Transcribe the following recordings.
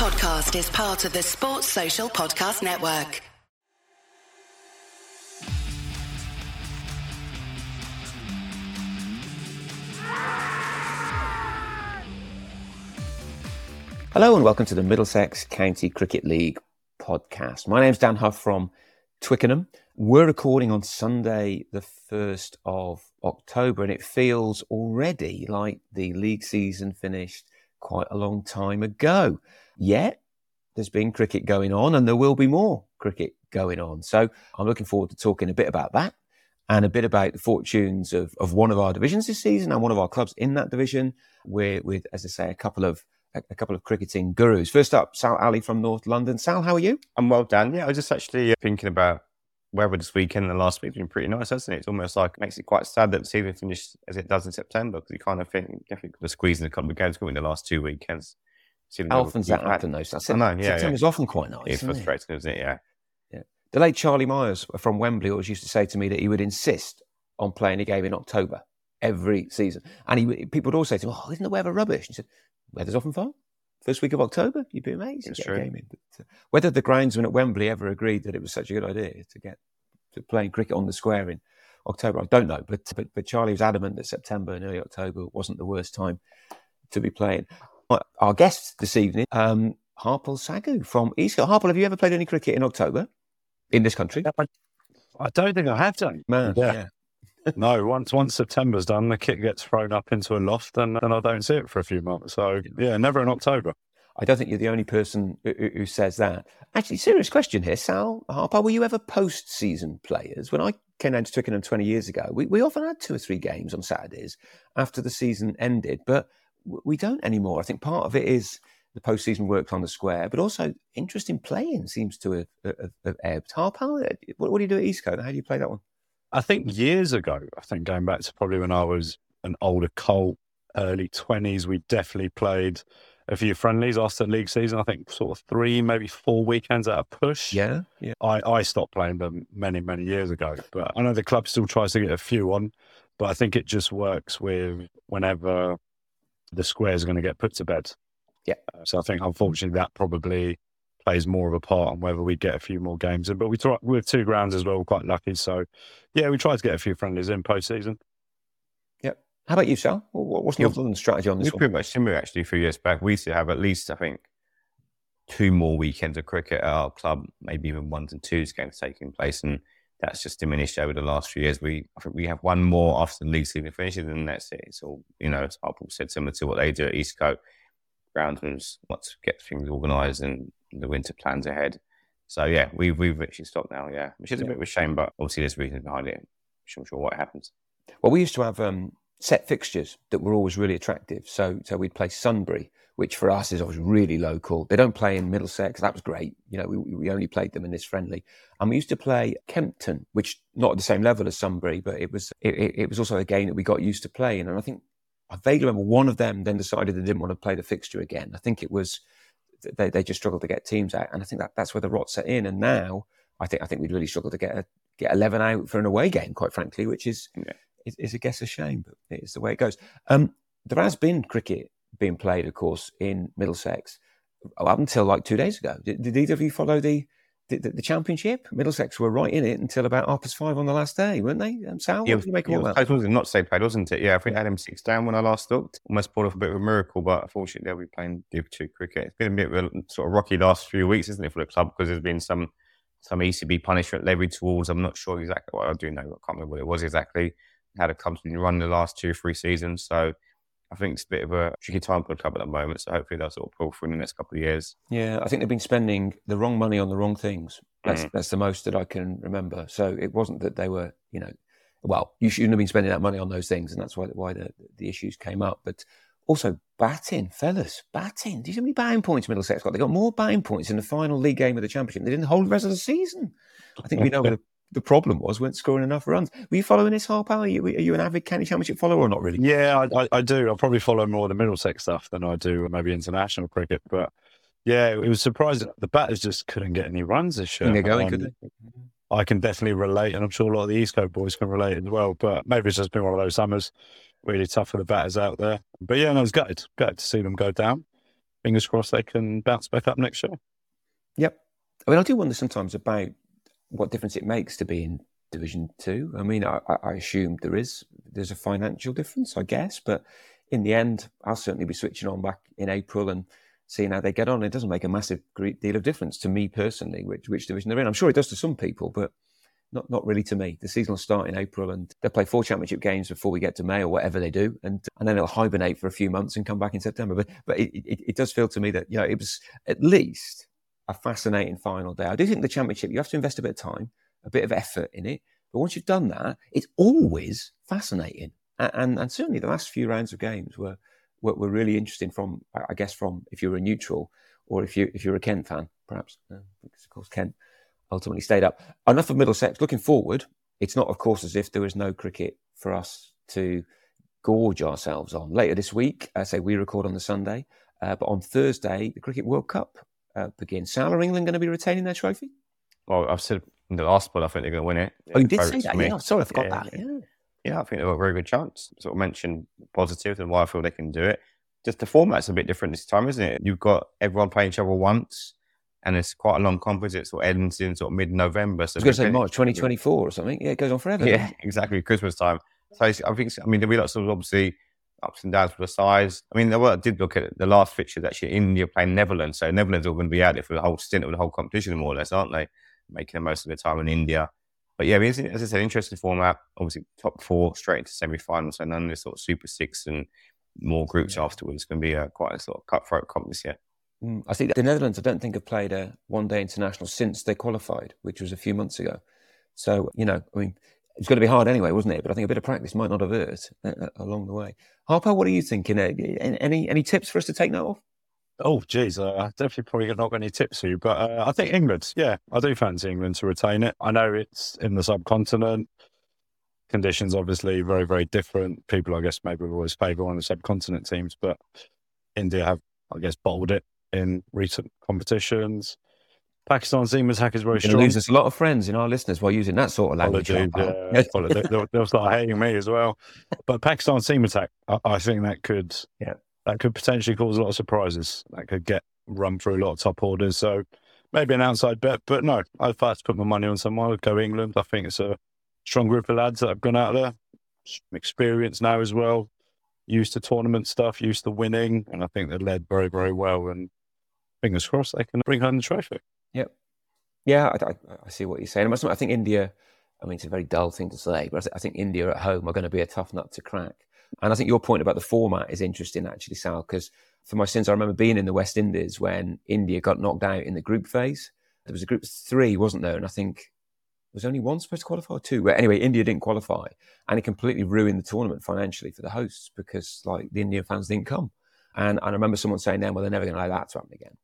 podcast is part of the Sports Social Podcast Network. Hello and welcome to the Middlesex County Cricket League podcast. My name's Dan Huff from Twickenham. We're recording on Sunday, the 1st of October, and it feels already like the league season finished quite a long time ago. Yet, there's been cricket going on, and there will be more cricket going on. So, I'm looking forward to talking a bit about that and a bit about the fortunes of, of one of our divisions this season and one of our clubs in that division. We're with, as I say, a couple of a, couple of cricketing gurus. First up, Sal Ali from North London. Sal, how are you? I'm well, Dan. Yeah, I was just actually uh, thinking about weather this weekend and the last week's been pretty nice, hasn't it? It's almost like it makes it quite sad that the season finished as it does in September because you kind of think definitely could have squeezed in a couple of games in the last two weekends. Often's that happen though? I know, yeah. September's yeah. often quite nice. It's frustrating, isn't it? Yeah. Yeah. The late Charlie Myers from Wembley always used to say to me that he would insist on playing a game in October every season. And he, people would always say to him, Oh, isn't the weather rubbish? And he said, Weather's often fine first week of October, you'd be amazed to true. a game in. But, uh, whether the groundsmen at Wembley ever agreed that it was such a good idea to get to playing cricket on the square in October, I don't know. But but, but Charlie was adamant that September and early October wasn't the worst time to be playing. Our guest this evening, um, Harpal Sagoo from Eastcote. Harpal, have you ever played any cricket in October in this country? I don't think I have done. Man, yeah. yeah no, once once September's done, the kit gets thrown up into a loft, and then I don't see it for a few months. So yeah, never in October. I don't think you're the only person who, who says that. Actually, serious question here, Sal Harper. Were you ever post-season players? When I came down to Twickenham 20 years ago, we, we often had two or three games on Saturdays after the season ended, but we don't anymore. I think part of it is the postseason work on the square, but also interest in playing seems to have, have, have ebbed. Harper, what, what do you do at Eastcote? How do you play that one? I think years ago, I think going back to probably when I was an older Colt, early 20s, we definitely played a few friendlies after the league season. I think sort of three, maybe four weekends at a push. Yeah. yeah. I, I stopped playing them many, many years ago. But I know the club still tries to get a few on, but I think it just works with whenever the squares are going to get put to bed. Yeah. Uh, so I think unfortunately that probably plays more of a part on whether we get a few more games in. But we try with two grounds as well. We're quite lucky. So, yeah, we try to get a few friendlies in postseason. Yep. How about you, Sal? What's North London's strategy on this We're pretty much similar, actually. A few years back, we used to have at least, I think, two more weekends of cricket at our club, maybe even ones and twos games taking place, and that's just diminished over the last few years. We, I think, we have one more after the league season finishes, and that's it. It's all, you know, as Harpal said, similar to what they do at Eastcote. Groundsmen want to get things organised and the winter plans ahead. So yeah, we've we've actually stopped now. Yeah, which is a bit of a shame, but obviously there's reasons behind it. I'm sure what happens. Well, we used to have um, set fixtures that were always really attractive. So so we'd play Sunbury, which for us is always really local. They don't play in Middlesex. That was great. You know, we, we only played them in this friendly. And we used to play Kempton, which not at the same level as Sunbury, but it was it, it was also a game that we got used to playing. And I think I vaguely remember one of them then decided they didn't want to play the fixture again. I think it was they, they just struggled to get teams out, and I think that that's where the rot set in. And now I think I think we'd really struggle to get a, get eleven out for an away game, quite frankly, which is yeah. is, is, I guess a shame, but it's the way it goes. Um, there has been cricket being played, of course, in Middlesex up until like two days ago. Did, did either of you follow the the, the, the, championship. Middlesex were right in it until about half past five on the last day, weren't they? Um, Sal, yeah, what you make of all that? It was not so played, wasn't it? Yeah, I think I had him six down when I last looked. Almost pulled off a bit of a miracle, but unfortunately they'll be playing Div 2 cricket. It's been a bit of a sort of rocky last few weeks, isn't it, for the club? Because there's been some some ECB punishment levied towards, I'm not sure exactly what I do know, I can't remember what it was exactly. Had a club's been run the last two or three seasons, so I think it's a bit of a tricky time for the club at the moment. So hopefully they'll sort of pull through in the next couple of years. Yeah, I think they've been spending the wrong money on the wrong things. That's mm. that's the most that I can remember. So it wasn't that they were, you know, well, you shouldn't have been spending that money on those things, and that's why why the the issues came up. But also batting, fellas, batting. Do you see how many batting points Middlesex got? They got more batting points in the final league game of the championship. They didn't hold the rest of the season. I think we know where the, the problem was weren't scoring enough runs. Were you following this, Harp? Are you, are you an avid county championship follower or not really? Yeah, I, I, I do. I probably follow more the Middlesex stuff than I do maybe international cricket, but yeah, it was surprising. The batters just couldn't get any runs this year. They're going, um, could they? I can definitely relate, and I'm sure a lot of the Eastcote boys can relate as well. But maybe it's just been one of those summers, really tough for the batters out there. But yeah, no, I was gutted, gutted to see them go down. fingers crossed they can bounce back up next year. Yep. I mean, I do wonder sometimes about what difference it makes to be in Division Two. I mean, I, I assume there is there's a financial difference, I guess, but in the end, I'll certainly be switching on back in April and seeing how they get on. It doesn't make a massive great deal of difference to me personally, which which division they're in. I'm sure it does to some people, but not not really to me. The season will start in April, and they'll play four championship games before we get to May or whatever they do, and and then they'll hibernate for a few months and come back in September. But but it, it, it does feel to me that you know it was at least a fascinating final day. I do think the championship you have to invest a bit of time, a bit of effort in it, but once you've done that, it's always fascinating. And, and, and certainly the last few rounds of games were, were, were really interesting from, I guess, from if you're a neutral or if you if you're a Kent fan, perhaps. Uh, because of course Kent ultimately stayed up. Enough of Middlesex. Looking forward, it's not, of course, as if there was no cricket for us to gorge ourselves on. Later this week, I say we record on the Sunday, uh, but on Thursday, the Cricket World Cup uh, begins. Sal, are England going to be retaining their trophy? Well, I've said in the last one, I think they're going to win it. Oh, you did say that? Yeah, sorry, I forgot yeah, that. Yeah. yeah, I think they've got a very good chance. Sort of mentioned positives and why I feel they can do it. Just the format's a bit different this time, isn't it? You've got everyone playing each other once, and it's quite a long conference. It sort of ends in sort of mid-November. So I was going to say March 2024 or something. Yeah, it goes on forever. Yeah, exactly. Christmas time. So I think, I mean, there'll be lots of obviously ups and downs for the size. I mean, I did look at the last fixture actually India playing Netherlands. So Netherlands are going to be out there for the whole stint of the whole competition, more or less, aren't they? Making the most of their time in India. But yeah, as I said, interesting format. Obviously, top four straight into semi-finals, so none of this sort of Super Six and more groups yeah. afterwards. It's going to be a, quite a sort of cutthroat comp this year. Mm, I think the Netherlands, I don't think have played a one-day international since they qualified, which was a few months ago. So you know, I mean, it's going to be hard anyway, wasn't it? But I think a bit of practice might not have hurt uh, uh along the way. Harper, what are you thinking? Uh, any any tips for us to take note of? Oh, geez, uh, definitely probably not got any tips for you, but uh, I think England, yeah, I do fancy England to retain it. I know it's in the subcontinent. Conditions obviously very, very different. People, I guess, maybe always favour one of the subcontinent teams, but India have, I guess, bottled it in recent competitions. Pakistan's team attack is very strong. Lose us a lot of friends in our listeners while using that sort of language. yeah. they'll, they'll, start hating me as well. But Pakistan's team attack, I, I think that could yeah that could potentially cause a lot of surprises. That could get run through a lot of top orders. So maybe an outside bet, but no, if I had to put my money on someone, I'd go England. I think it's a strong group of lads that have gone out there, experience now as well, used to tournament stuff, used to winning, and I think they're led very, very well. And fingers crossed they can bring home the trophy. Yep. Yeah, I, I, I see what you're saying. I think India. I mean, it's a very dull thing to say, but I think India at home are going to be a tough nut to crack. And I think your point about the format is interesting, actually, Sal, because for my sins, I remember being in the West Indies when India got knocked out in the group phase. There was a group three, wasn't there? And I think there was only one supposed to qualify or two. But anyway, India didn't qualify, and it completely ruined the tournament financially for the hosts because like the Indian fans didn't come. And, and I remember someone saying then, well, they're never going to allow that to happen again.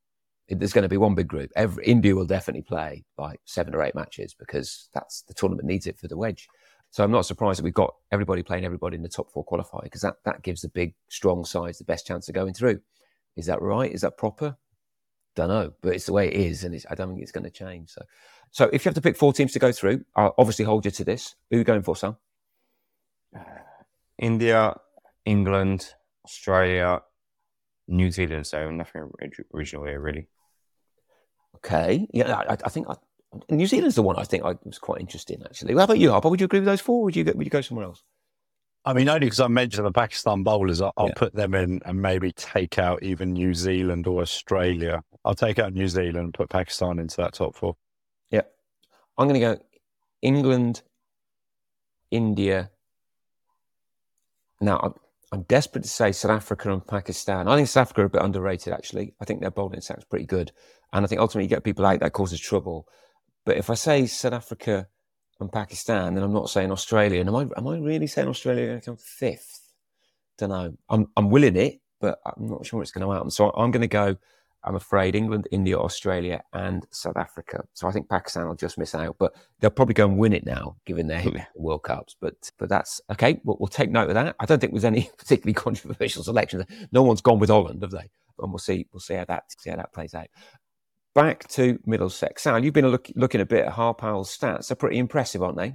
There's going to be one big group. Every, India will definitely play like seven or eight matches because that's the tournament needs it for the wedge. So I'm not surprised that we've got everybody playing everybody in the top four qualify because that, that gives the big, strong sides the best chance of going through. Is that right? Is that proper? Don't know, but it's the way it is, and I don't think it's going to change. So, so if you have to pick four teams to go through, I'll obviously hold you to this. Who are you going for, Sam? Uh, India, England, Australia, New Zealand. So nothing original here, really. Okay, yeah, I, I think I, New Zealand's the one I think I was quite interesting actually. How about you, Harper? Would you agree with those four? would you go, would you go somewhere else? I mean, only because I mentioned the Pakistan bowlers, I'll, yeah. put them in and maybe take out even New Zealand or Australia. I'll take out New Zealand and put Pakistan into that top four. Yeah, I'm going to go England, India. Now, I'm, desperate to say South Africa and Pakistan. I think South Africa are a bit underrated, actually. I think their bowling attack's pretty good. And I think ultimately you get people out that causes trouble. But if I say South Africa and Pakistan, then I'm not saying Australia. And am I am I really saying Australia are going to come fifth? Don't know. I'm I'm willing it, but I'm not sure it's going to happen. So I'm going to go. I'm afraid England, India, Australia, and South Africa. So I think Pakistan will just miss out, but they'll probably go and win it now, given their World Cups. But but that's okay. We'll, we'll take note of that. I don't think there's any particularly controversial selections. No one's gone with Holland, have they? And we'll see. We'll see how that see how that plays out back to Middlesex. Sal, you've been look, looking a bit at Harpal's stats. They're pretty impressive, aren't they?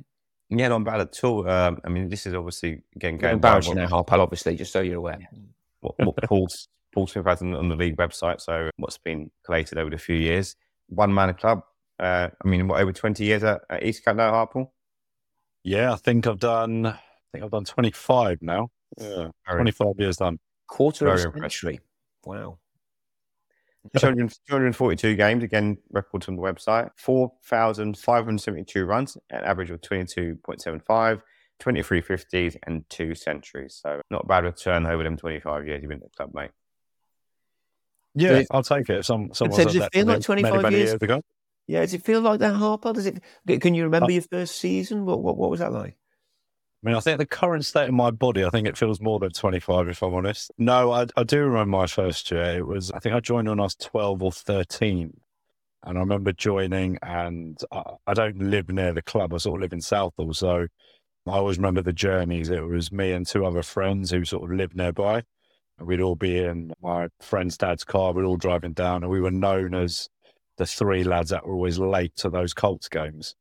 Yeah, not bad at all. Um, I mean, this is obviously again going embarrassing now, Harpal, obviously, just so you're aware. What, what Paul's Portsmouth has on the league website. So what's been collated over the few years. One man club. Uh, I mean, what over twenty years at, at Eastcote now, Harpal? Yeah, I think I've done. I think I've done twenty five now. Yeah, twenty five years done. Quarter Very of a century. Wow. 200, 242 games, again, records on the website. 4,572 runs, an average of 22.75, 23 50s, and two centuries. So, not a bad return over them 25 years you've been at the club, mate. Yeah, it, I'll take it. If some, someone so does it feel like 25 many, many years? years ago. Yeah, does it feel like that, Harper? Does it? Can you remember uh, your first season? What, what, what was that like? I mean, I think the current state of my body, I think it feels more than 25, if I'm honest. No, I, I do remember my first year. It was, I think I joined when I was 12 or 13. And I remember joining, and I, I don't live near the club. I sort of live in Southall. So I always remember the journeys. It was me and two other friends who sort of lived nearby. And we'd all be in my friend's dad's car. We'd all driving down, and we were known as the three lads that were always late to those Colts games.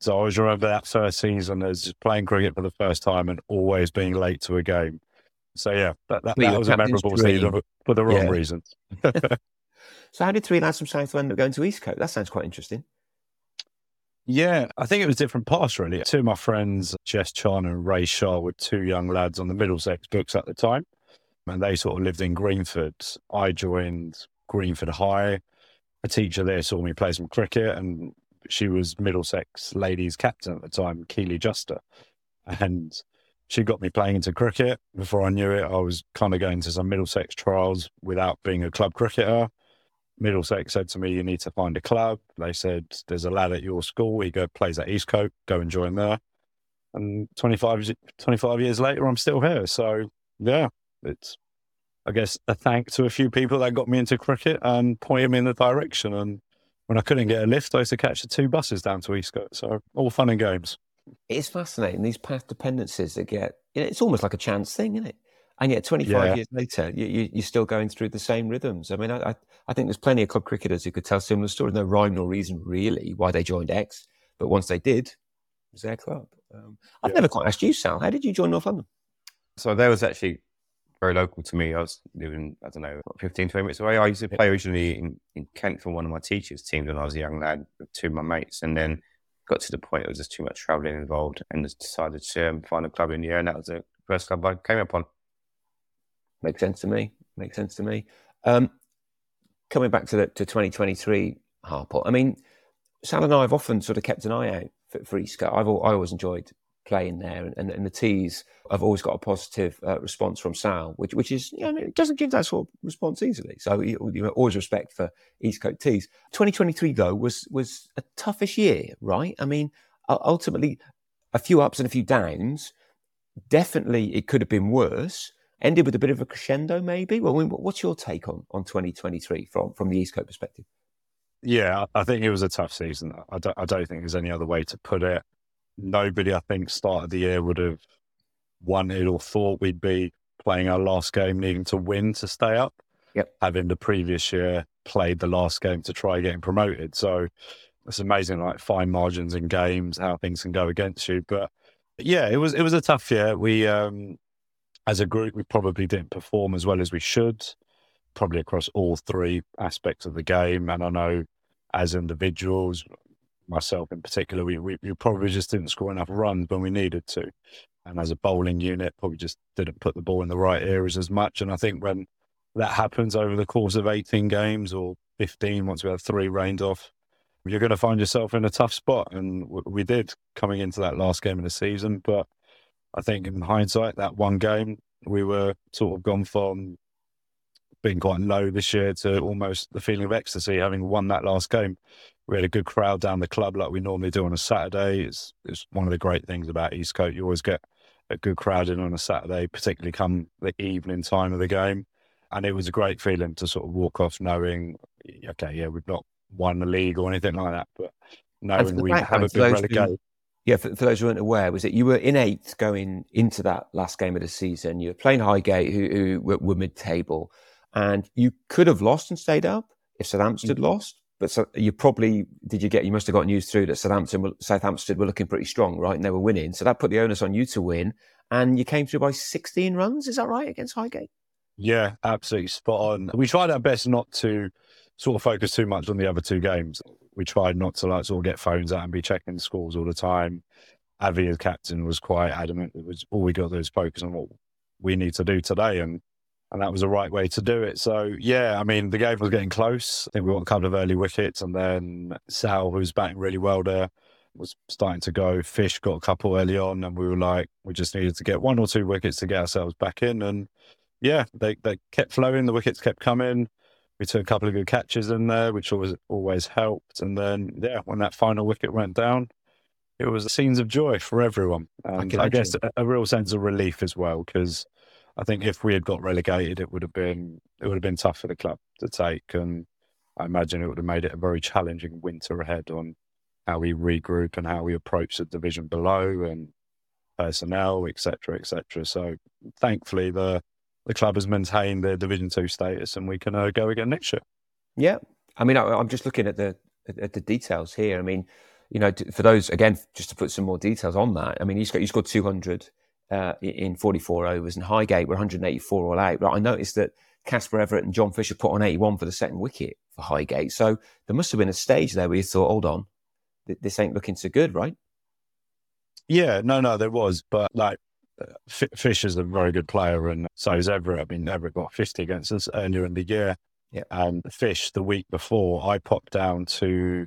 So I always remember that first season as playing cricket for the first time and always being late to a game. So yeah, that, that, that was a memorable dream. season for the wrong yeah. reasons. so how did three lads from Southall end up going to Eastcote? That sounds quite interesting. Yeah, I think it was different paths really. Two of my friends, Jess Chan and Ray Shaw, were two young lads on the Middlesex books at the time. And they sort of lived in Greenford. I joined Greenford High. A teacher there saw me play some cricket and she was Middlesex ladies captain at the time, Keely Juster. And she got me playing into cricket. Before I knew it, I was kind of going to some Middlesex trials without being a club cricketer. Middlesex said to me, You need to find a club. They said, There's a lad at your school. He go, plays at Eastcote. Go and join there. And 25, 25 years later, I'm still here. So, yeah, it's, I guess, a thank to a few people that got me into cricket and pointed me in the direction. And when I couldn't get a lift, I used to catch the two buses down to Eastcote. So all fun and games. It's fascinating these path dependencies that get. You know, it's almost like a chance thing, isn't it? And yet, 25 yeah. years later, you, are still going through the same rhythms. I mean, I, I, think there's plenty of club cricketers who could tell similar stories. No rhyme nor reason really why they joined X, but once they did, it was their club. Um, I've yeah. never quite asked you, Sal. How did you join North London? So there was actually very local to me. I was living, I don't know, 15, 20 minutes away. I used to play originally in, in Kent for one of my teachers' teams when I was a young lad with two of my mates. And then got to the point it was just too much travelling involved and just decided to um, find a club in the air. And that was the first club I came upon. Makes sense to me. Makes sense to me. Um, coming back to the to 2023, Harpal, I mean, Sal and I have often sort of kept an eye out for, for Eastcote. I've I always enjoyed playing there, and, and the teas I've always got a positive uh, response from Sal, which which is you know it doesn't give that sort of response easily. So you, you know, always respect for Eastcote teas. 2023 though was was a toughish year, right? I mean, ultimately a few ups and a few downs. Definitely, it could have been worse. Ended with a bit of a crescendo, maybe. Well, what's your take on on 2023 from from the Eastcote perspective? Yeah, I think it was a tough season. I don't, I don't think there's any other way to put it nobody, I think, started the year would have wanted or thought we'd be playing our last game, needing to win to stay up. Yep. Having the previous year played the last game to try getting promoted. So it's amazing, like fine margins in games, how things can go against you. But yeah, it was it was a tough year. We um as a group we probably didn't perform as well as we should, probably across all three aspects of the game. And I know as individuals, myself in particular, we, we, we, probably just didn't score enough runs when we needed to. And as a bowling unit, probably just didn't put the ball in the right areas as much. And I think when that happens over the course of 18 games or 15, once we have three rained off, you're going to find yourself in a tough spot. And we did coming into that last game of the season. But I think in hindsight, that one game, we were sort of gone from being quite low this year to almost the feeling of ecstasy having won that last game we had a good crowd down the club like we normally do on a Saturday. It's, it's one of the great things about Eastcote. You always get a good crowd in on a Saturday, particularly come the evening time of the game. And it was a great feeling to sort of walk off knowing, okay, yeah, we've not won the league or anything like that, but knowing we have a been relegated. Yeah, for, for, those who weren't aware, was that you were in eighth going into that last game of the season. You were playing Highgate, who, who were, were mid-table, and you could have lost and stayed up if South Hampstead had mm-hmm. lost. But so you probably did you get you must have got news through that South Hampstead Southampton were looking pretty strong, right? And they were winning. So that put the onus on you to win. And you came through by 16 runs, is that right, against Highgate? Yeah, absolutely spot on. We tried our best not to sort of focus too much on the other two games. We tried not to like sort of get phones out and be checking scores all the time. Avi, as captain, was quite adamant. It was all we got is focus on what we need to do today, and and that was the right way to do it. So yeah, I mean the game was getting close. I think we got a couple of early wickets, and then Sal, who was batting really well there, was starting to go. Fish got a couple early on, and we were like, we just needed to get one or two wickets to get ourselves back in, and yeah, they they kept flowing. The wickets kept coming. We took a couple of good catches in there, which always always helped. And then yeah, when that final wicket went down, it was scenes of joy for everyone. And I, I guess a, a, real sense of relief as well, because I think if we had got relegated, it would have been it would have been tough for the club to take, and I imagine it would have made it a very challenging winter ahead on how we regroup and how we approach the division below and personnel, etc., etc. So thankfully, the the club has maintained their Division Two status, and we can uh, go again next year. Yeah, I mean, I, am just looking at the at the details here. I mean, you know, for those again, just to put some more details on that. I mean, he's got he's got 200 uh, in 44 overs, and Highgate were 184 all out. But I noticed that Casper Everett and John Fisher put on 81 for the second wicket for Highgate. So there must have been a stage there where you thought, hold on, this ain't looking so good, right? Yeah, no, no, there was, but like F- Fish is a very good player, and so is Everett. I mean, Everett got 50 against us earlier in the year. Yeah. And Fish, the week before, I popped down to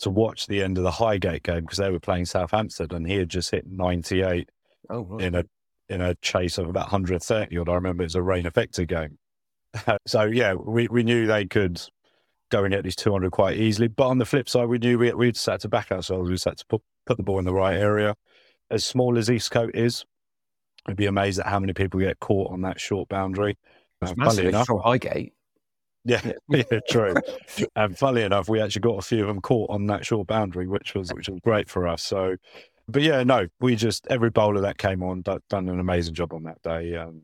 to watch the end of the Highgate game because they were playing South Hampstead, and he had just hit 98 oh, right. in a in a chase of about 130 odd. I remember it was a rain affected game. so yeah, we, we knew they could go and get these 200 quite easily. But on the flip side, we knew we, we'd set to back ourselves. We set to put, put the ball in the right area. As small as Eastcote is, I'd be amazed at how many people get caught on that short boundary. Funny enough, Highgate. Yeah, yeah, true. and funny enough, we actually got a few of them caught on that short boundary, which was which was great for us. So, but yeah, no, we just every bowler that came on done an amazing job on that day, and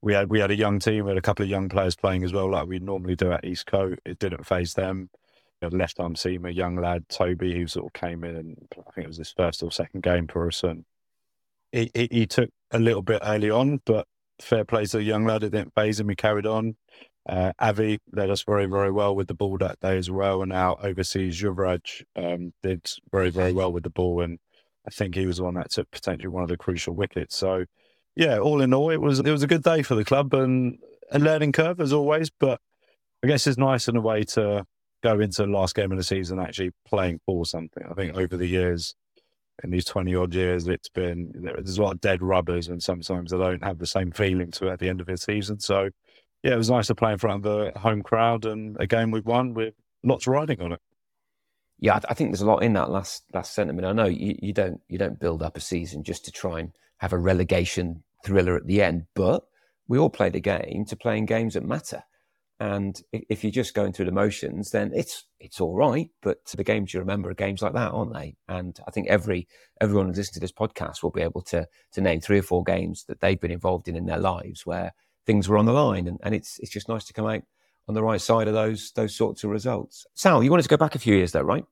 we had we had a young team, we had a couple of young players playing as well, like we normally do at Eastcote. It didn't phase them. We left arm seamer, young lad Toby, who sort of came in, and I think it was his first or second game for us, and he, he, he took a little bit early on, but fair play to the young lad. It didn't phase him. He carried on. Uh, Avi led us very, very well with the ball that day as well. And our overseas Yuvraj um, did very, very well with the ball. And I think he was the one that took potentially one of the crucial wickets. So, yeah, all in all, it was it was a good day for the club and a learning curve as always. But I guess it's nice in a way to go into the last game of the season actually playing for something. I think over the years, in these 20 odd years, it's been there's a lot of dead rubbers, and sometimes they don't have the same feeling to it at the end of the season. So, yeah, it was nice to play in front of the home crowd and a game we've won with lots riding on it. Yeah, I think there's a lot in that last last sentiment. I know you, you don't you don't build up a season just to try and have a relegation thriller at the end, but we all played a game to playing games that matter. And if you're just going through the motions, then it's it's all right. But the games you remember are games like that, aren't they? And I think every everyone who's listening to this podcast will be able to to name three or four games that they've been involved in in their lives where things were on the line. And, and it's it's just nice to come out on the right side of those those sorts of results. Sal, you wanted to go back a few years though, right?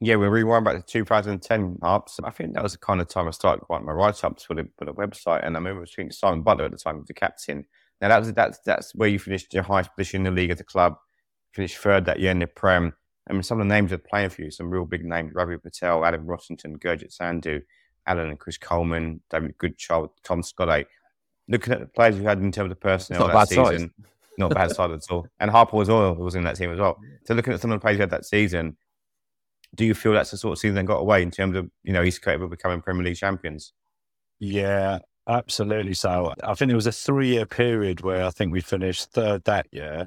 Yeah, we rewind back to 2010 ups. I think that was the kind of time I started writing my write ups for the, for the website. And I remember speaking to Simon Butler at the time, the captain now that was that's that's where you finished your highest position in the league at the club. Finished third that year in the Prem. I mean, some of the names are playing for you, some real big names: Ravi Patel, Adam Rossington, Gurjit Sandhu, Alan and Chris Coleman, David Goodchild, Tom Scott. Looking at the players we had in terms of personnel that season, size. not bad side at all. And Harper was oil was in that team as well. So looking at some of the players we had that season, do you feel that's the sort of season that got away in terms of you know Eastcote becoming Premier League champions? Yeah, Absolutely. So I think it was a three year period where I think we finished third that year.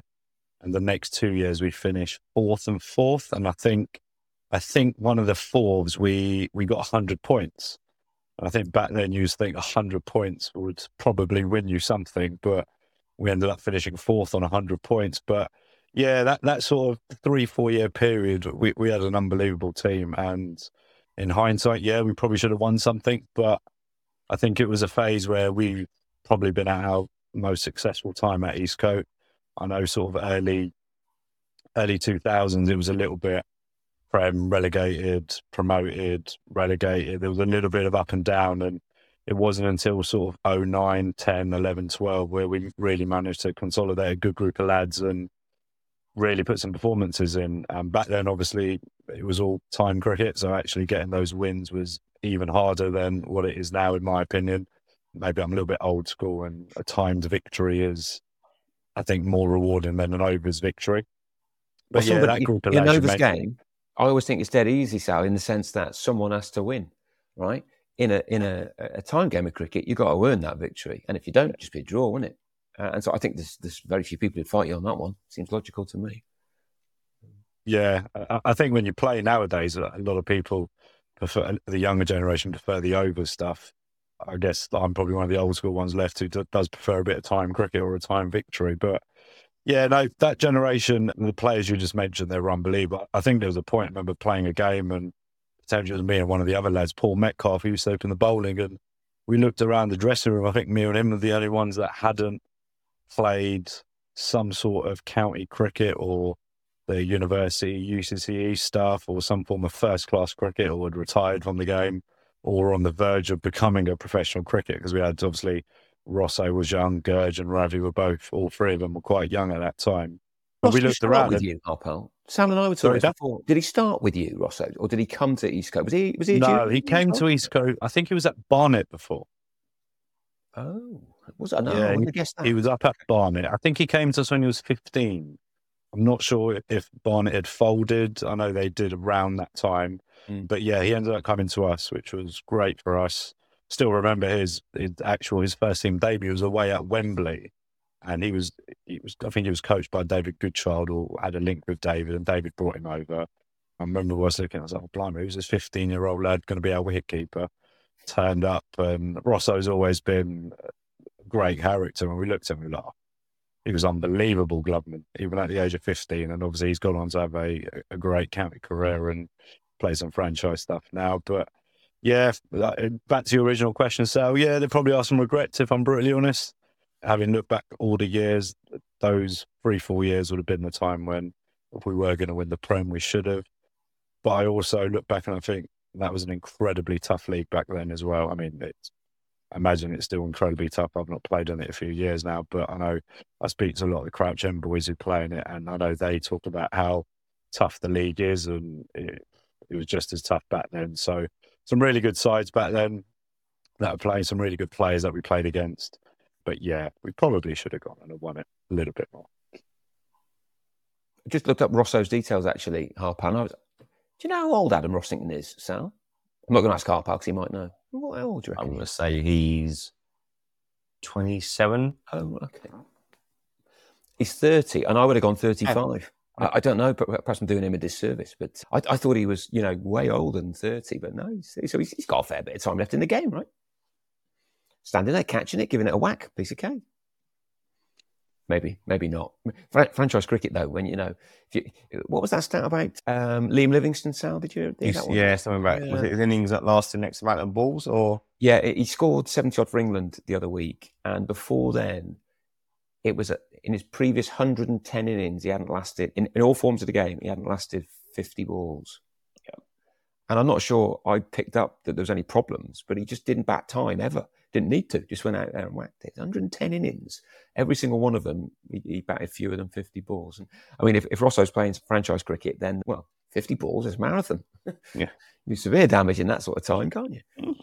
And the next two years we finished fourth and fourth. And I think, I think one of the fours we, we got hundred points. And I think back then you think hundred points would probably win you something, but we ended up finishing fourth on hundred points. But yeah, that, that sort of three, four year period, we, we had an unbelievable team. And in hindsight, yeah, we probably should have won something, but I think it was a phase where we've probably been at our most successful time at Eastcote. I know sort of early early 2000s, it was a little bit prem relegated, promoted, relegated. There was a little bit of up and down, and it wasn't until sort of 09, 10, 11, 12 where we really managed to consolidate a good group of lads and really put some performances in. And back then, obviously, it was all time cricket, so actually getting those wins was even harder than what it is now, in my opinion. Maybe I'm a little bit old school, and a timed victory is, I think, more rewarding than an overs victory. But Well, yeah, that in- group in an overs game, I always think it's dead easy, Sal, in the sense that someone has to win, right? In a in a, a time game of cricket, you've got to earn that victory, and if you don't, just be a draw, wouldn't it? Uh, and so I think there's there's very few people who'd fight you on that one. Seems logical to me. Yeah, I, I think when you play nowadays, a lot of people prefer the younger generation prefer the over stuff. I guess I'm probably one of the old school ones left who d- does prefer a bit of time cricket or a time victory. But yeah, no, that generation, the players you just mentioned, they were unbelievable. I think there was a point. I remember playing a game and potentially it was me and one of the other lads, Paul Metcalf, who used to open the bowling, and we looked around the dressing room. I think me and him were the only ones that hadn't played some sort of county cricket or the university UCCE stuff or some form of first class cricket or had retired from the game or on the verge of becoming a professional cricket because we had obviously Rosso was young, Gurge and Ravi were both, all three of them were quite young at that time. But Ross, we looked around with and- you. Sal and I were Sorry, talking Dan? before. Did he start with you, Rosso, or did he come to Eastcote? Was he? Was he? No, he came East to Eastcote. I think he was at Barnet before. Oh, was it? No, Yeah, I wouldn't that. He was up at Barnet. I think he came to us when he was 15. I'm not sure if Barnet had folded. I know they did around that time. Mm. But yeah, he ended up coming to us, which was great for us. Still remember his, his actual his first team debut was away at Wembley. And he was he was I think he was coached by David Goodchild or had a link with David and David brought him over. I remember I was looking, I was like, oh, blimey, who's this 15 year old lad going to be our wicketkeeper? Turned up and Rosso's always been a great character. And we looked at him, we were like, oh, he was unbelievable gloveman, even at the age of 15. And obviously, he's gone on to have a, a great county career and play some franchise stuff now. But yeah, back to your original question, Sal. Yeah, there probably are some regrets, if I'm brutally honest. Having looked back all the years, those three, four years would have been the time when, if we were going to win the Prem, we should have. But I also look back and I think that was an incredibly tough league back then as well. I mean, it's, I imagine it's still incredibly tough. I've not played in it a few years now, but I know I speak to a lot of the Crouch End boys who play in it, and I know they talk about how tough the league is, and it, it was just as tough back then. So some really good sides back then that were playing, some really good players that we played against. But yeah, we probably should have gone and won it a little bit more. Just looked up Rosso's details actually, Harpal. I was, do you know how old Adam Rossington is, Sal? I'm not going to ask Harpal because he might know. What, old do you reckon? I'm going to say he's 27. Oh, okay. He's 30, and I would have gone 35. I, I don't know, but perhaps I'm doing him a disservice. But I, I thought he was, you know, way older than 30. But no, so he's, he's got a fair bit of time left in the game, right? Standing there, catching it, giving it a whack, piece of cake. Maybe, maybe not. Fra- franchise cricket, though, when you know, if you, what was that stat about um, Liam Livingstone? Sal, did you that one? yeah, something about was it his innings that lasted next amount of balls or Yeah, he scored 70 odd for England the other week. And before then, it was a, in his previous 110 innings, he hadn't lasted, in, in all forms of the game, he hadn't lasted 50 balls. And I'm not sure I picked up that there was any problems, but he just didn't bat time ever. Didn't need to, just went out there and whacked it. 110 innings, every single one of them, he, he batted fewer than 50 balls. And I mean, if, if Rosso's playing franchise cricket, then, well, 50 balls is marathon. Yeah. You do severe damage in that sort of time, can't you? Mm.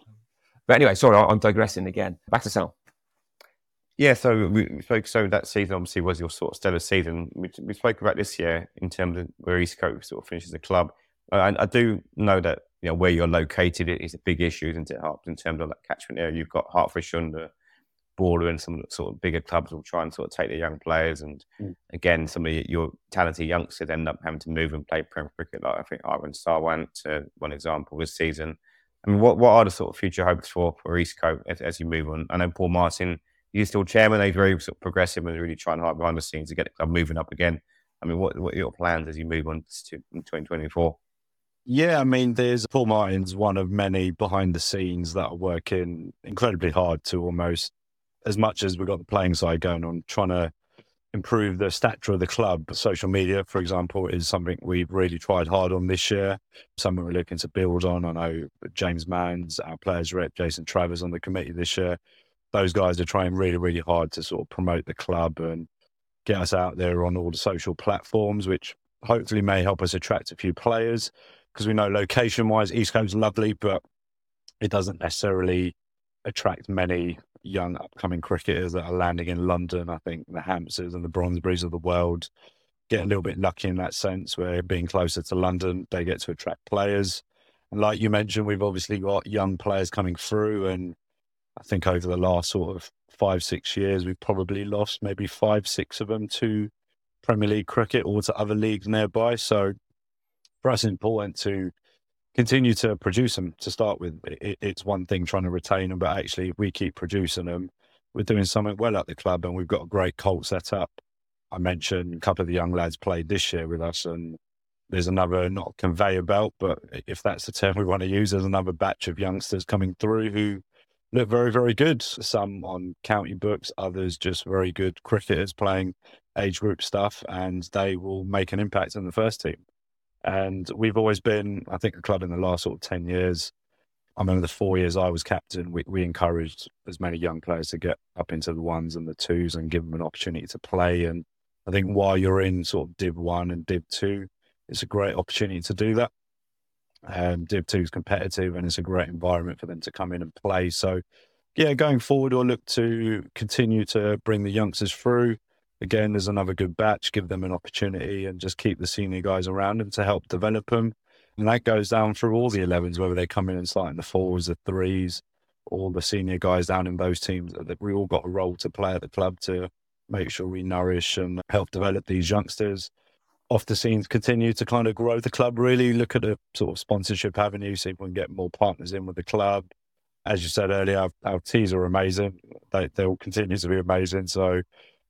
But anyway, sorry, I'm digressing again. Back to Sal. Yeah, so we we spoke. So that season obviously was your sort of stellar season. We, we spoke about this year in terms of where Eastcote sort of finishes the club. Uh, and I do know that you know where you're located is a big issue, isn't it, Harps, in terms of that catchment area. You've got Hertfordshire under Border and some of the sort of bigger clubs will try and sort of take their young players. And Mm. again, some of your talented youngsters end up having to move and play Premier cricket. Like I think Ivan Star went to one example this season. I mean, what what are the sort of future hopes for for Eastcote as, as you move on? I know Paul Martin he's still chairman. He's very sort of progressive and really trying hard behind the scenes to get the club moving up again. I mean, what what are your plans as you move on to 2024? Yeah, I mean, there's Paul Martin's one of many behind the scenes that are working incredibly hard to almost, as much as we've got the playing side going on, trying to improve the stature of the club. Social media, for example, is something we've really tried hard on this year. Something we're looking to build on. I know James Manns, our players rep, Jason Travers on the committee this year. Those guys are trying really, really hard to sort of promote the club and get us out there on all the social platforms, which hopefully may help us attract a few players. Because we know location wise, Eastcote lovely, but it doesn't necessarily attract many young upcoming cricketers that are landing in London. I think the Hampsteads and the Brondesburys of the world get a little bit lucky in that sense, where being closer to London, they get to attract players. And like you mentioned, we've obviously got young players coming through. And I think over the last sort of five, six years, we've probably lost maybe five, six of them to Premier League cricket or to other leagues nearby. So for us, important to continue to produce them to start with. It, it's one thing trying to retain them, but actually, if we keep producing them, we're doing something well at the club, and we've got a great cult set up. I mentioned a couple of the young lads played this year with us, and there's another not conveyor belt, but if that's the term we want to use, there's another batch of youngsters coming through who look very, very good. Some on county books, others just very good cricketers playing age group stuff, and they will make an impact in the first team. And we've always been, I think, a club in the last sort of 10 years. I remember the four years I was captain, we, we encouraged as many young players to get up into the ones and the twos and give them an opportunity to play. And I think while you're in sort of Div 1 and Div 2, it's a great opportunity to do that. Um, Div 2 is competitive and it's a great environment for them to come in and play. So, yeah, going forward, we'll look to continue to bring the youngsters through again, there's another good batch, give them an opportunity and just keep the senior guys around them to help develop them. And that goes down through all the 11s, whether they come in and start in the fours, the threes, all the senior guys down in those teams. We all got a role to play at the club to make sure we nourish and help develop these youngsters. Off the scenes, continue to kind of grow the club, really look at a sort of sponsorship avenue, see if we can get more partners in with the club. As you said earlier, our, our teas are amazing. They, they will continue to be amazing. So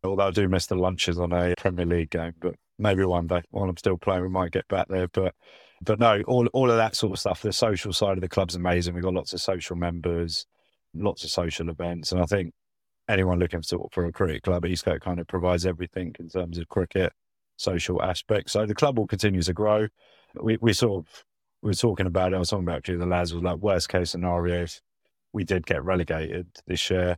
Although I do miss the lunches on a Premier League game, but maybe one day while I'm still playing, we might get back there. But but no, all all of that sort of stuff. The social side of the club's amazing. We've got lots of social members, lots of social events, and I think anyone looking for, for a cricket club, Eastcote kind of provides everything in terms of cricket, social aspects. So the club will continue to grow. We we sort of we were talking about it. I was talking about it. The lads was like worst case scenario if we did get relegated this year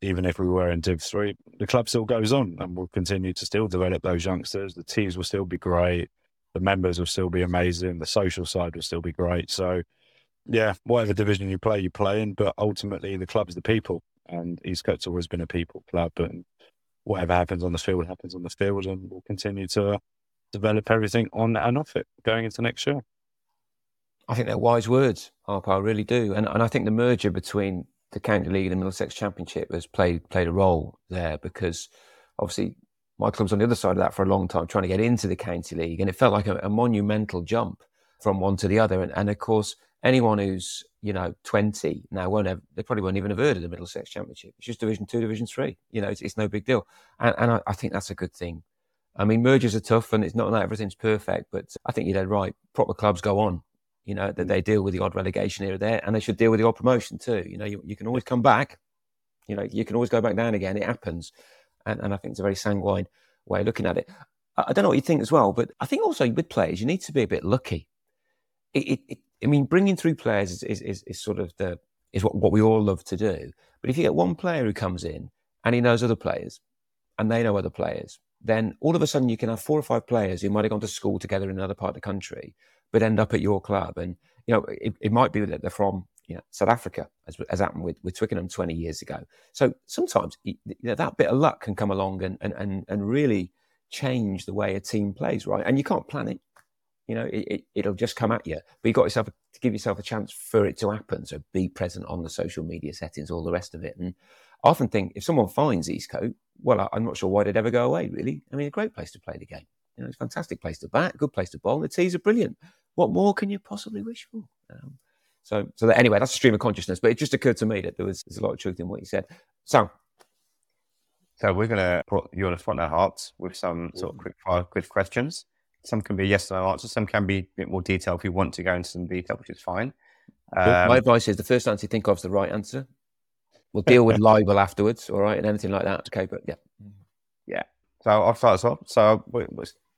even if we were in Div 3, the club still goes on and will continue to still develop those youngsters. The teams will still be great. The members will still be amazing. The social side will still be great. So, yeah, whatever division you play, you play in. But ultimately, the club's the people. And Eastcote's always been a people club. And whatever happens on the field happens on the field. And we'll continue to develop everything on and off it going into next year. I think they're wise words, Harper. I really do. And, and I think the merger between the county league and the Middlesex Championship has played played a role there because obviously my club's on the other side of that for a long time, trying to get into the county league, and it felt like a, a monumental jump from one to the other. And, and, of course, anyone who's you know twenty now won't have they probably won't even have heard of the Middlesex Championship. It's just Division Two, Division Three. You know, it's, it's no big deal, and, and I, I, think that's a good thing. I mean, mergers are tough, and it's not that everything's perfect, but I think you're dead right. Proper clubs go on, you know, that mm. they deal with the odd relegation here or there, and they should deal with the odd promotion too. You know, you, you can always come back. You know, you can always go back down again. It happens, and, and I think it's a very sanguine way of looking at it. I, I don't know what you think as well, but I think also with players, you need to be a bit lucky. It, it, it, I mean, bringing through players is, is, is, is sort of the is what, what we all love to do. But if you get one player who comes in and he knows other players, and they know other players, then all of a sudden you can have four or five players who might have gone to school together in another part of the country but end up at your club. And you know, it, it might be that they're from you know, South Africa, as, as happened with, with Twickenham 20 years ago. So sometimes you know, that bit of luck can come along and, and, and, and really change the way a team plays, right? And you can't plan it. You know, it, it, will just come at you. But you've got yourself to give yourself a chance for it to happen. So be present on the social media settings, all the rest of it. And I often think if someone finds Eastcote, well, I'm not sure why they'd ever go away, really. I mean, a great place to play the game. You know, it's a fantastic place to bat, good place to bowl. The teas are brilliant. What more can you possibly wish for? Um, so, so that, anyway, that's a stream of consciousness. But it just occurred to me that there was there's a lot of truth in what you said. So, so we're going to put you on the front of our hearts with some sort of quick fire, quick questions. Some can be yes or no answers. Some can be a bit more detail if you want to go into some detail, which is fine. Um, My advice is the first answer you think of is the right answer. We'll deal with libel afterwards, all right, and anything like that. Okay, but yeah, yeah. So I'll start us off. So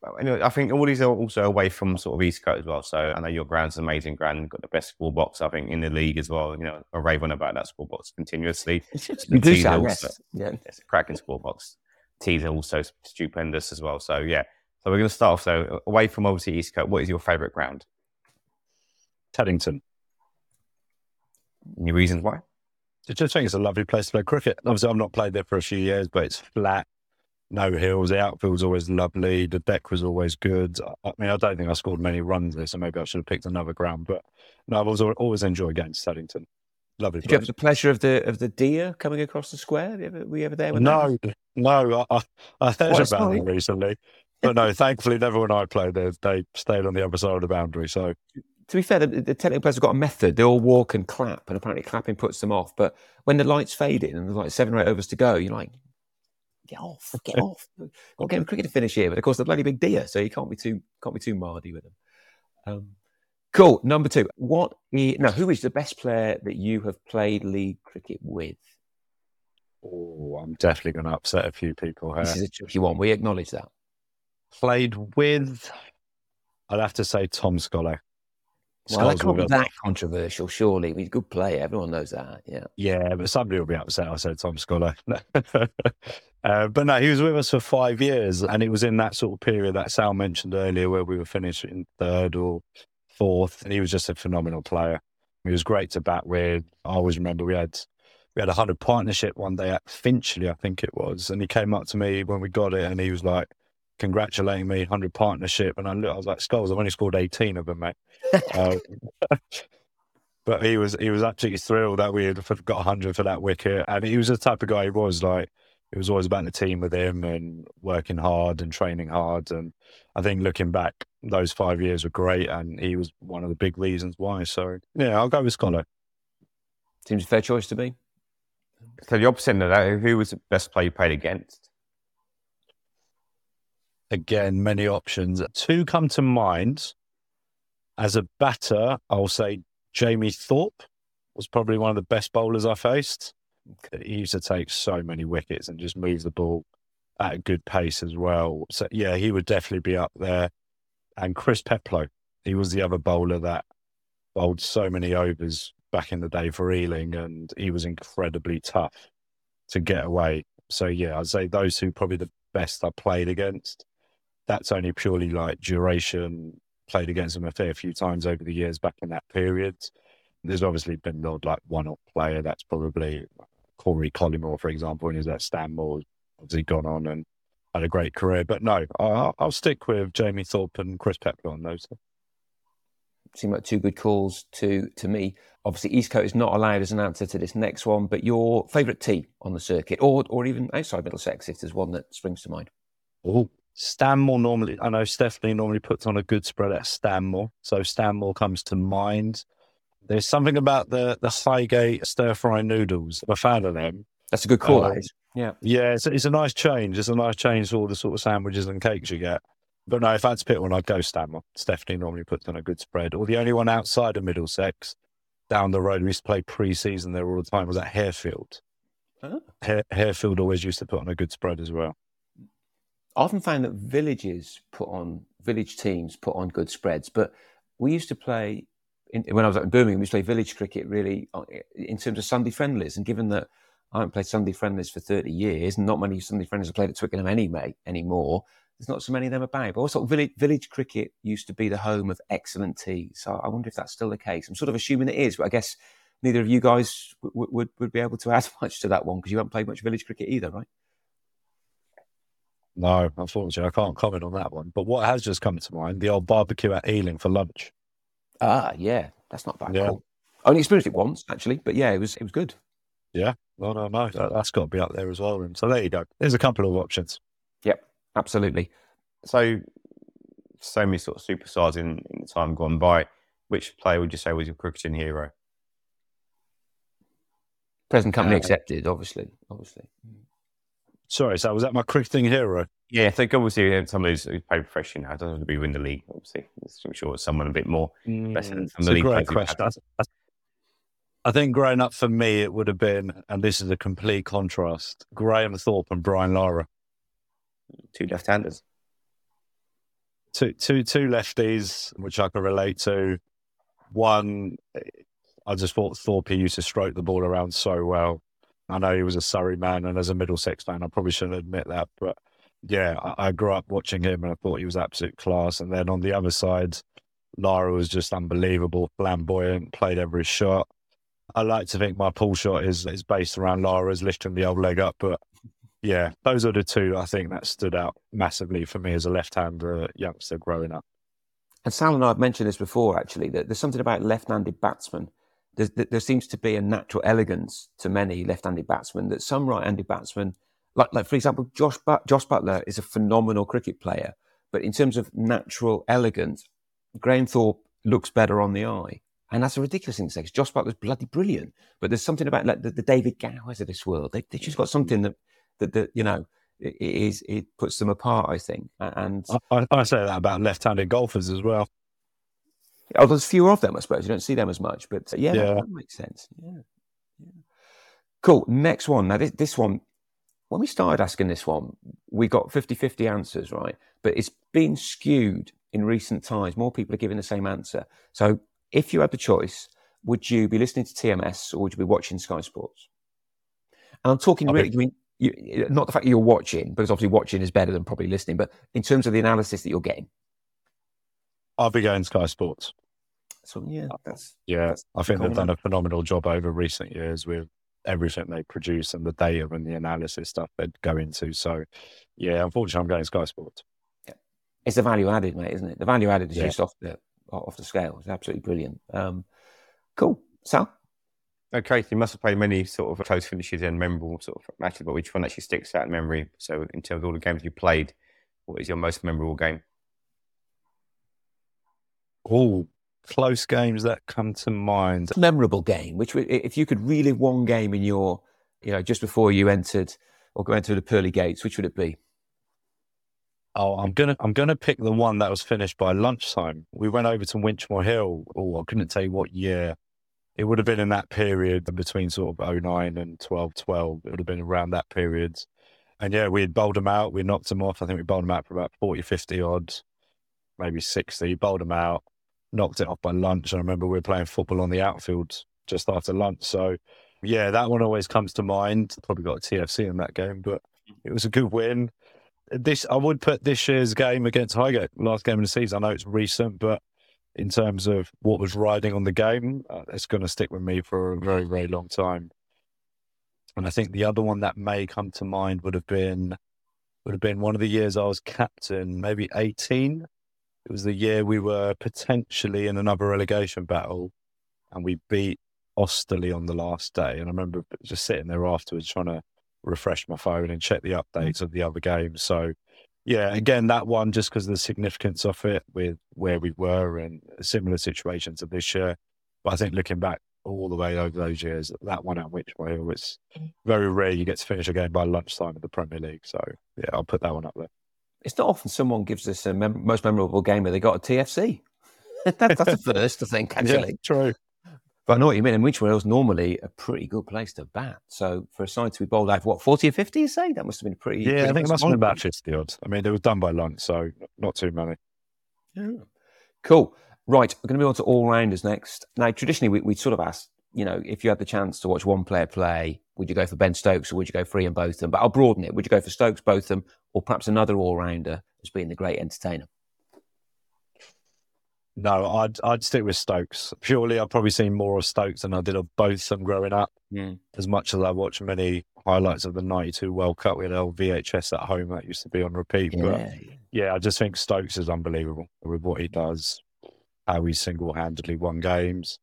I think all these are also away from sort of Eastcote as well. So I know your ground's an amazing ground, got the best score box, I think, in the league as well. You know, I rave on about that score box continuously. you do so, yes. Yeah. It's a cracking score box. Teas are also stupendous as well. So yeah. So we're going to start off. So away from obviously Eastcote, what is your favourite ground? Teddington. Any reasons why? I just think it's a lovely place to play cricket. Obviously, I've not played there for a few years, but it's flat, no hills. The outfield's always lovely. The deck was always good. I mean, I don't think I scored many runs there, so maybe I should have picked another ground. But no, I've always, always enjoyed going to Teddington. Lovely. Did place. you have the pleasure of the of the deer coming across the square? Were you ever there? no, that? no. I, I heard what about them recently, but no. thankfully, never when I played there, they stayed on the other side of the boundary. So to be fair, the, the technical players have got a method. They all walk and clap, and apparently clapping puts them off. But when the lights fade in and there's like seven or eight overs to go, you're like, get off, get off. Got a game of cricket to finish here. But of course, they're bloody big deer, so you can't be too can't be too mardy with them. Um, cool. Number two. What is, now? Who is the best player that you have played league cricket with? Oh, I'm definitely going to upset a few people here. This is a tricky one. We acknowledge that. Played with, I'd have to say Tom Scholar. Well, that can't be that controversial, surely. He's a good player. Everyone knows that. Yeah. Yeah, but somebody will be upset. I said Tom Scholar. uh, but no, he was with us for five years. And it was in that sort of period that Sal mentioned earlier where we were finishing third or fourth. And he was just a phenomenal player. He was great to bat with. I always remember we had we had a hundred partnership one day at Finchley, I think it was, and he came up to me when we got it, and he was like, congratulating me, 100 partnership. And I, looked, I was like, Skulls, I've only scored 18 of them, mate. uh, but he was he was absolutely thrilled that we had got 100 for that wicket. And he was the type of guy he was like, it was always about the team with him and working hard and training hard. And I think looking back, those five years were great. And he was one of the big reasons why. So, yeah, I'll go with Scholar. Seems a fair choice to me. So, the opposite of that, who was the best player you played against? Again, many options. Two come to mind. As a batter, I'll say Jamie Thorpe was probably one of the best bowlers I faced. He used to take so many wickets and just move the ball at a good pace as well. So, yeah, he would definitely be up there. And Chris Peplow, he was the other bowler that bowled so many overs back in the day for Ealing, and he was incredibly tough to get away. So, yeah, I'd say those two probably the best I played against that's only purely like duration. Played against them a fair few times over the years back in that period. There's obviously been not like one off player that's probably Corey Collymore, for example, and he was at Stanmore, obviously gone on and had a great career. But no, I'll, I'll stick with Jamie Thorpe and Chris Peplow on those. Seem like two good calls to to me. Obviously, East Coast is not allowed as an answer to this next one, but your favourite tea on the circuit, or or even outside Middlesex, if there's one that springs to mind. Oh, Stanmore normally, I know Stephanie normally puts on a good spread at Stanmore, so Stanmore comes to mind. There's something about the the Highgate stir fry noodles. I'm a fan of them. That's a good call. Uh, yeah, yeah, it's, it's a nice change. It's a nice change to all the sort of sandwiches and cakes you get. But no, if I had to pick one, I'd go Stanmore. Stephanie normally puts on a good spread. Or the only one outside of Middlesex, down the road, we used to play pre-season there all the time. Was at Harefield. Oh. Harefield always used to put on a good spread as well. I often find that villages put on village teams put on good spreads, but we used to play in, when I was at Birmingham. We used to play village cricket really uh, in terms of Sunday friendlies, and given that I haven't played Sunday friendlies for thirty years, and not many Sunday friendlies have played at Twickenham anyway anymore. There's not so many of them about. But also, village, village cricket used to be the home of excellent tea. So I wonder if that's still the case. I'm sort of assuming it is, but I guess neither of you guys would would be able to add much to that one because you haven't played much village cricket either, right? No, unfortunately, I can't comment on that one. But what has just come to mind, the old barbecue at Ealing for lunch. Ah, yeah, that's not bad. Yeah. Cool. Only experienced it once, actually, but yeah, it was it was good. Yeah, no, no, no, that, has got to be up there as well. So there you go. There's a couple of options. Yep, absolutely. So, so many sort of superstars in, in the time gone by. Which player would you say was your cricketing hero? Present company uh, accepted, obviously. Obviously. Sorry, so was that my cricketing hero? Yeah, I think obviously somebody who's played professionally now doesn't want to be in the league. Obviously, I'm sure it's someone a bit more mm, better than some of the league. Great question. I, I think growing up for me, it would have been, and this is a complete contrast: Graham Thorpe and Brian Lara. two left-handers. Two, two, two lefties, which I can relate to. One, I just thought Thorpe used to stroke the ball around so well. I know he was a Surrey man, and as a Middlesex fan, I probably shouldn't admit that, but yeah, I, I grew up watching him, and I thought he was absolute class. And then on the other side, Lara was just unbelievable, flamboyant, played every shot. I like to think my pull shot is is based around Lara's lifting the old leg up, but yeah, those are the two I think that stood out massively for me as a left-hander youngster growing up. And Sal and I have mentioned this before, actually, that there's something about left-handed batsmen. There seems to be a natural elegance to many left-handed batsmen that some right-handed batsmen, like, like for example, Josh, but- Josh Buttler is a phenomenal cricket player, but in terms of natural elegance, Graham Thorpe looks better on the eye. And that's a ridiculous thing to say. Josh Buttler's bloody brilliant, but there's something about like the, the David Gowers of this world. They, they just got something that, that, that you know, it, it is it puts them apart. I think. And I, I say that about left-handed golfers as well. Oh, there's fewer of them, I suppose. You don't see them as much, but uh, yeah, Yeah. That, that makes sense. Yeah. yeah. Cool. Next one. Now, this, this one, when we started asking this one, we got 50 50 answers, right? But it's been skewed in recent times. More people are giving the same answer. So, if you had the choice, would you be listening to TMS or would you be watching Sky Sports? And I'm talking really, I mean, you, not the fact that you're watching, because obviously watching is better than probably listening, but in terms of the analysis that you're getting. I'll be going Sky Sports. So, yeah, that's Yeah, That's I think they've common. done a phenomenal job over recent years with everything they produce and the data and the analysis stuff they go into. So, yeah, unfortunately, I'm going Sky Sports. it's the value added, mate, isn't it? The value added is Yeah. just off the off the scale. It's absolutely brilliant. Um, cool. Sal, Okay, you must have played many sort of close finishes and memorable sort of matches, but which one actually sticks out in memory? So, in terms of all the games you played, what is your most memorable game? All close games that come to mind. memorable game. Which, if you could relive one game in your, you know, just before you entered or go into the pearly gates, which would it be? Oh, I'm gonna I'm gonna pick the one that was finished by lunchtime. We went over to Winchmore Hill. Oh, I couldn't tell you what year. It would have been in that period between sort of 09 and 12, 12. It would have been around that period. And yeah, we had bowled them out. We knocked them off. I think we bowled them out for about 40, 50 odds, maybe 60. Bowled them out, knocked it off by lunch. I remember we were playing football on the outfield just after lunch. So yeah, that one always comes to mind. Probably got a TFC in that game, but it was a good win this I would put this year's game against Highgate, last game of the season. I know it's recent, but in terms of what was riding on the game, uh, it's going to stick with me for a very, very long time. And I think the other one that may come to mind would have been would have been one of the years I was captain, maybe eighteen. It was the year we were potentially in another relegation battle, and we beat Osterley on the last day. And I remember just sitting there afterwards trying to refresh my phone and check the mm-hmm. updates of the other games. So, yeah, again, that one just because of the significance of it with where we were and similar situations of this year. But I think looking back all the way over those years, that one at Winchmore, it was mm. very rare you get to finish a game by lunchtime in the Premier League. So, yeah, I'll put that one up there. It's not often someone gives us a mem- most memorable game where they got a TFC. that, that's a first, I think, actually. true. But I know what you mean. And Winchmore is normally a pretty good place to bat. So for a side to be bowled out, what, 40 or 50, you say? That must have been pretty. Yeah, I think it must have been about 50 odds. I mean, it was done by lunch, so not too many. Yeah. Cool. Right. We're going to move on to all rounders next. Now, traditionally, we, we sort of asked, you know, if you had the chance to watch one player play, would you go for Ben Stokes or would you go for Ian Botham? But I'll broaden it. Would you go for Stokes, Botham, or perhaps another all rounder as being the great entertainer? No, I'd I'd stick with Stokes. Purely, I've probably seen more of Stokes than I did of Botham growing up. Yeah. As much as I watched many highlights of the '92 World Cup, we had old VHS at home that used to be on repeat. But Yeah. yeah, I just think Stokes is unbelievable with what he does, how he single-handedly won games.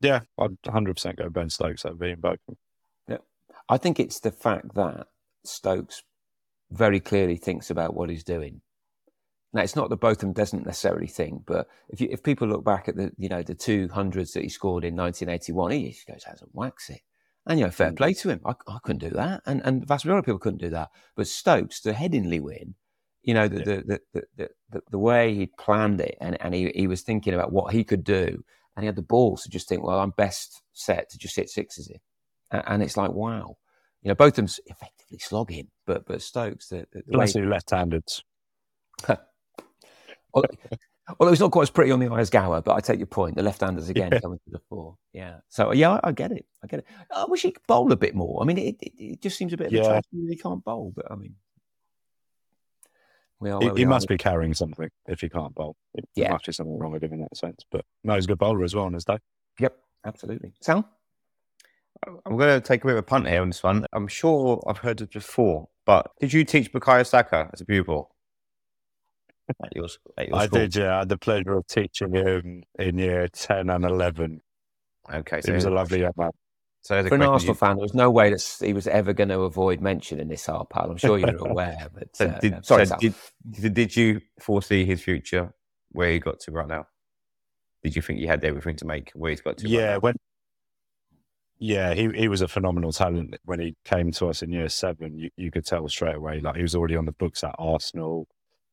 Yeah, I'd 100% go Ben Stokes over Ian Botham. I think it's the fact that Stokes very clearly thinks about what he's doing. Now, it's not that Botham doesn't necessarily think, but if you, if people look back at the you know the two hundreds that he scored in 1981, he just goes out and whacks it. And you know, fair hmm. play to him. I, I couldn't do that, and and the vast majority of people couldn't do that. But Stokes, the Headingley win, you know, the the, the, the, the, the, way he planned it, and, and he, he was thinking about what he could do, and he had the balls to just think, well, I'm best set to just hit sixes here. A- And it's like, wow. You know, Botham's slogging. But but Stokes, the, the, Bless way, you, left-handed. although, although it's not quite as pretty on the eye as Gower, but I take your point. The left-handers again Yeah. coming to the fore. Yeah. So yeah, I, I get it. I get it. I wish he could bowl a bit more. I mean, it, it, it just seems a bit of a Yeah. tragedy that he can't bowl. But I mean, we are. He, we he are. must be carrying something if he can't bowl. There Yeah. must be something wrong with him in that sense. But no, he's a good bowler as well on his day. Yep. Absolutely. Sal. I'm going to take a bit of a punt here on this one. I'm sure I've heard it before, but did you teach Bukayo Saka as a pupil? At your, at your I school? did, yeah. I had the pleasure of teaching him in year 10 and 11. Okay, So He was a lovely young man. So there's a For an question. Arsenal You- fan, there was no way that he was ever going to avoid mentioning this, Harpal. I'm sure you're aware. But so uh, did, sorry, so did, did, did you foresee his future where he got to right now? Did you think he had everything to make where he's got to? right Yeah, now? when yeah, he he was a phenomenal talent when he came to us in year seven. You you could tell straight away. Like he was already on the books at Arsenal.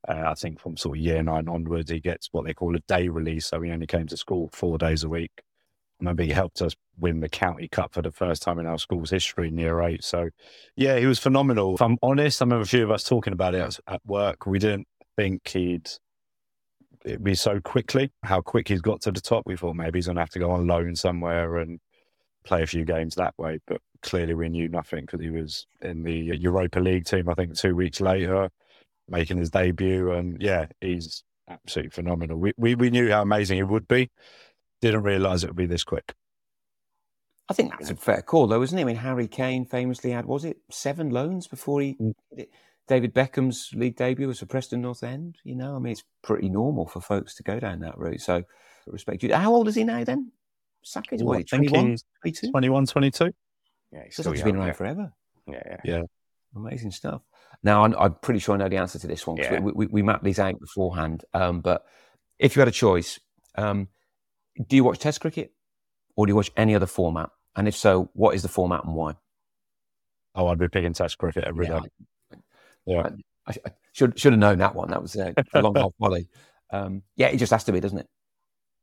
Uh, I think from sort of year nine onwards, he gets what they call a day release. So he only came to school four days a week. I remember he helped us win the county cup for the first time in our school's history in year eight. So, yeah, he was phenomenal. If I'm honest, I remember a few of us talking about it at- at work. We didn't think he'd it'd be so quickly. How quick he's got to the top. We thought maybe he's going to have to go on loan somewhere and play a few games that way. But clearly, we knew nothing because he was in the Europa League team. I think two weeks later, making his debut, and yeah, he's absolutely phenomenal. We we, we knew how amazing he would be. Didn't realise it would be this quick. I think that's a fair call, though, isn't it? I mean, Harry Kane famously had, was it seven loans before he. Mm. David Beckham's league debut was for Preston North End. You know, I mean, it's pretty normal for folks to go down that route. So, respect you. How old is he now then? Saka, Ooh, what, 21, 22? 21, 22. yeah, he's Feels still like he's been around yeah. forever. Yeah, yeah. Amazing stuff. Now, I'm, I'm pretty sure I know the answer to this one 'cause Yeah. we, we, we mapped these out beforehand. Um, but if you had a choice, um, do you watch Test cricket or do you watch any other format? And if so, what is the format and why? Oh, I'd be picking Test cricket every Yeah, Yeah. I, I should should have known that one. That was uh, a long off volley. Um, yeah, it just has to be, doesn't it?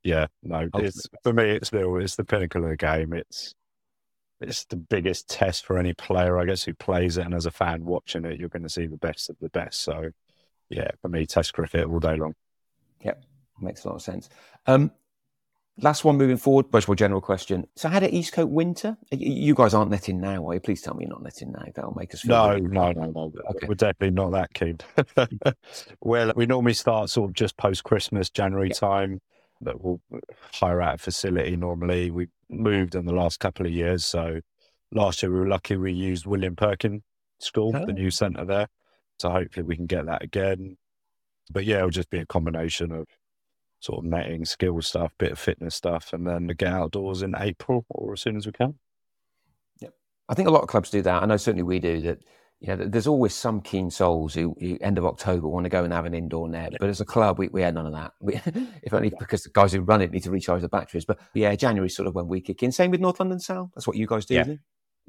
Yeah, no, it's for me. It's still it's the pinnacle of the game. It's it's the biggest test for any player, I guess, who plays it. And as a fan watching it, you're going to see the best of the best. So, yeah, for me, Test cricket all day long. Yep, makes a lot of sense. Um, last one moving forward, much more general question. So, how did Eastcote winter? You guys aren't netting now, are you? Please tell me you're not netting now. That'll make us feel No, really- no, no, no. Okay. We're definitely not that keen. well, we normally start sort of just post Christmas, January Yeah. time. That we'll hire out a facility. Normally, we moved in the last couple of years. So last year we were lucky we used William Perkin School, Oh. the new centre there. So hopefully we can get that again. But yeah, it'll just be a combination of sort of netting, skill stuff, bit of fitness stuff, and then get outdoors in April or as soon as we can. Yep. I think a lot of clubs do that. I know certainly we do that. You know, there's always some keen souls who, who end of October want to go and have an indoor net. But as a club, we, we had none of that. We, if only because the guys who run it need to recharge the batteries. But yeah, January's sort of when we kick in. Same with North London Sal. That's what you guys do. Yeah.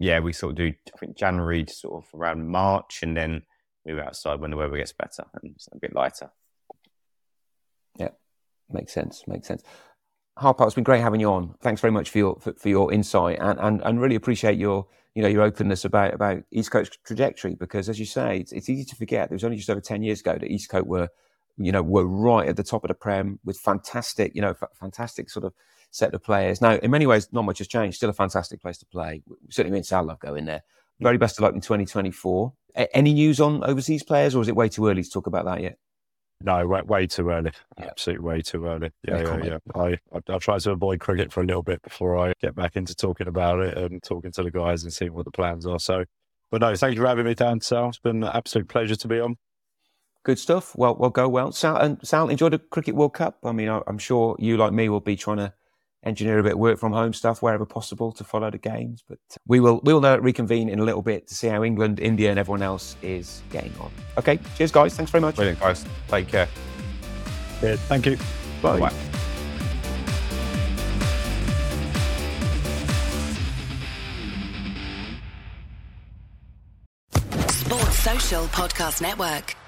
Yeah, we sort of do, I think, January to sort of around March and then move outside when the weather gets better and it's a bit lighter. Yeah, makes sense. Makes sense. Harpal, it's been great having you on. Thanks very much for your for, for your insight and, and and really appreciate your you know your openness about about Eastcote trajectory because as you say, it's, it's easy to forget. It was only just over ten years ago that Eastcote were you know were right at the top of the prem with fantastic you know f- fantastic sort of set of players. Now, in many ways, not much has changed. Still a fantastic place to play. Certainly, me and love going there. Very best of luck in 2024. A- any news on overseas players, or is it way too early to talk about that yet? No, way, way too early. Yeah. Absolutely way too early. Yeah, yeah, yeah. I, I, I try to avoid cricket for a little bit before I get back into talking about it and talking to the guys and seeing what the plans are. So, but no, thank you for having me down, Sal. It's been an absolute pleasure to be on. Good stuff. Well, well, go well. Sal, and Sal, enjoy the Cricket World Cup. I mean, I, I'm sure you, like me, will be trying to engineer a bit of work from home stuff wherever possible to follow the games. But we will, we will uh, reconvene in a little bit to see how England, India, and everyone else is getting on. Okay. Cheers, guys. Thanks very much. Brilliant, guys. Take care. Yeah, thank you. Bye. Bye. Sports Social Podcast Network.